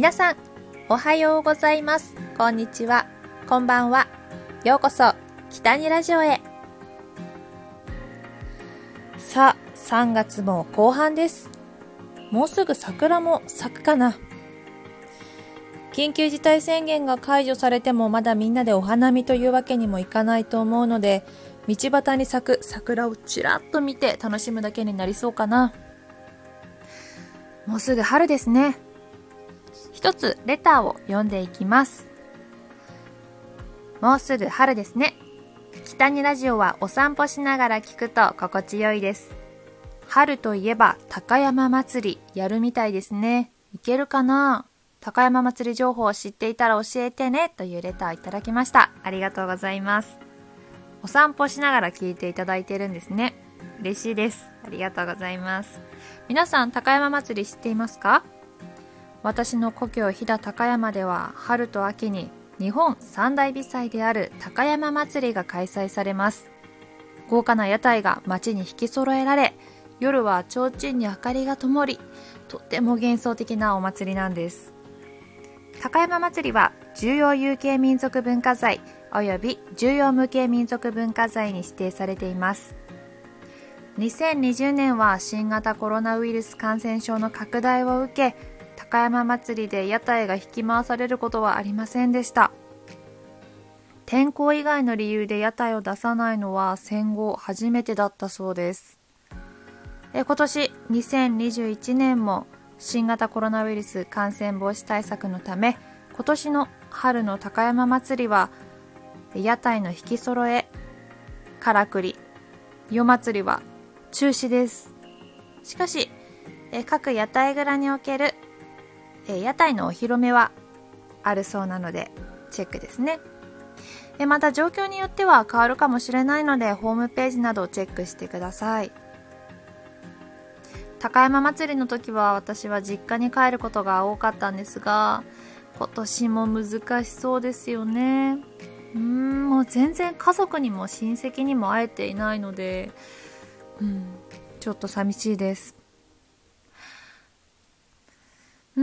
皆さん、おはようございます。こんにちは。こんばんは。ようこそ、北にラジオへ。さあ、3月も後半です。もうすぐ桜も咲くかな。緊急事態宣言が解除されてもまだみんなでお花見というわけにもいかないと思うので、道端に咲く桜をちらっと見て楽しむだけになりそうかな。もうすぐ春ですね。一つレターを読んでいきます。もうすぐ春ですね。北にラジオはお散歩しながら聞くと心地よいです。春といえば高山祭りやるみたいですね。いけるかな？高山祭り情報を知っていたら教えてねというレターをいただきました。ありがとうございます。お散歩しながら聞いていただいてるんですね。嬉しいです。ありがとうございます。皆さん、高山祭り知っていますか？私の故郷飛騨高山では春と秋に日本三大美祭である高山祭りが開催されます。豪華な屋台が街に引き揃えられ、夜は提灯に明かりが灯り、とっても幻想的なお祭りなんです。高山祭りは重要有形民族文化財及び重要無形民族文化財に指定されています2020年は新型コロナウイルス感染症の拡大を受け高山祭りで屋台が引き回されることはありませんでした。天候以外の理由で屋台を出さないのは戦後初めてだったそうです。え今年2021年も新型コロナウイルス感染防止対策のため今年の春の高山祭りは屋台の引き揃えからくり夜祭りは中止です。しかし各屋台蔵におけるえ屋台のお披露目はあるそうなのでチェックですね。また状況によっては変わるかもしれないのでホームページなどをチェックしてください。高山祭りの時は私は実家に帰ることが多かったんですが今年も難しそうですよね。うんもう全然家族にも親戚にも会えていないのでうんちょっと寂しいです。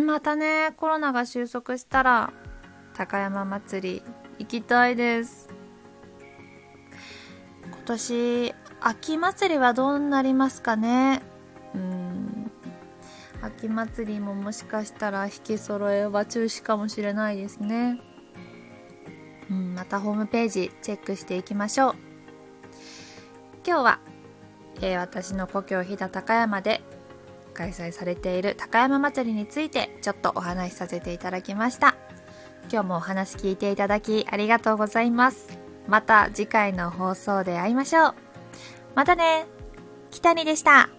またねコロナが収束したら高山祭り行きたいです。今年秋祭りはどうなりますかね？うん。秋祭りももしかしたら引き揃えは中止かもしれないですね。うんまたホームページチェックしていきましょう。今日は、えー、私の故郷飛騨高山で開催されている高山祭りについてちょっとお話しさせていただきました。今日もお話聞いていただきありがとうございます。また次回の放送で会いましょう。またね。北にでした。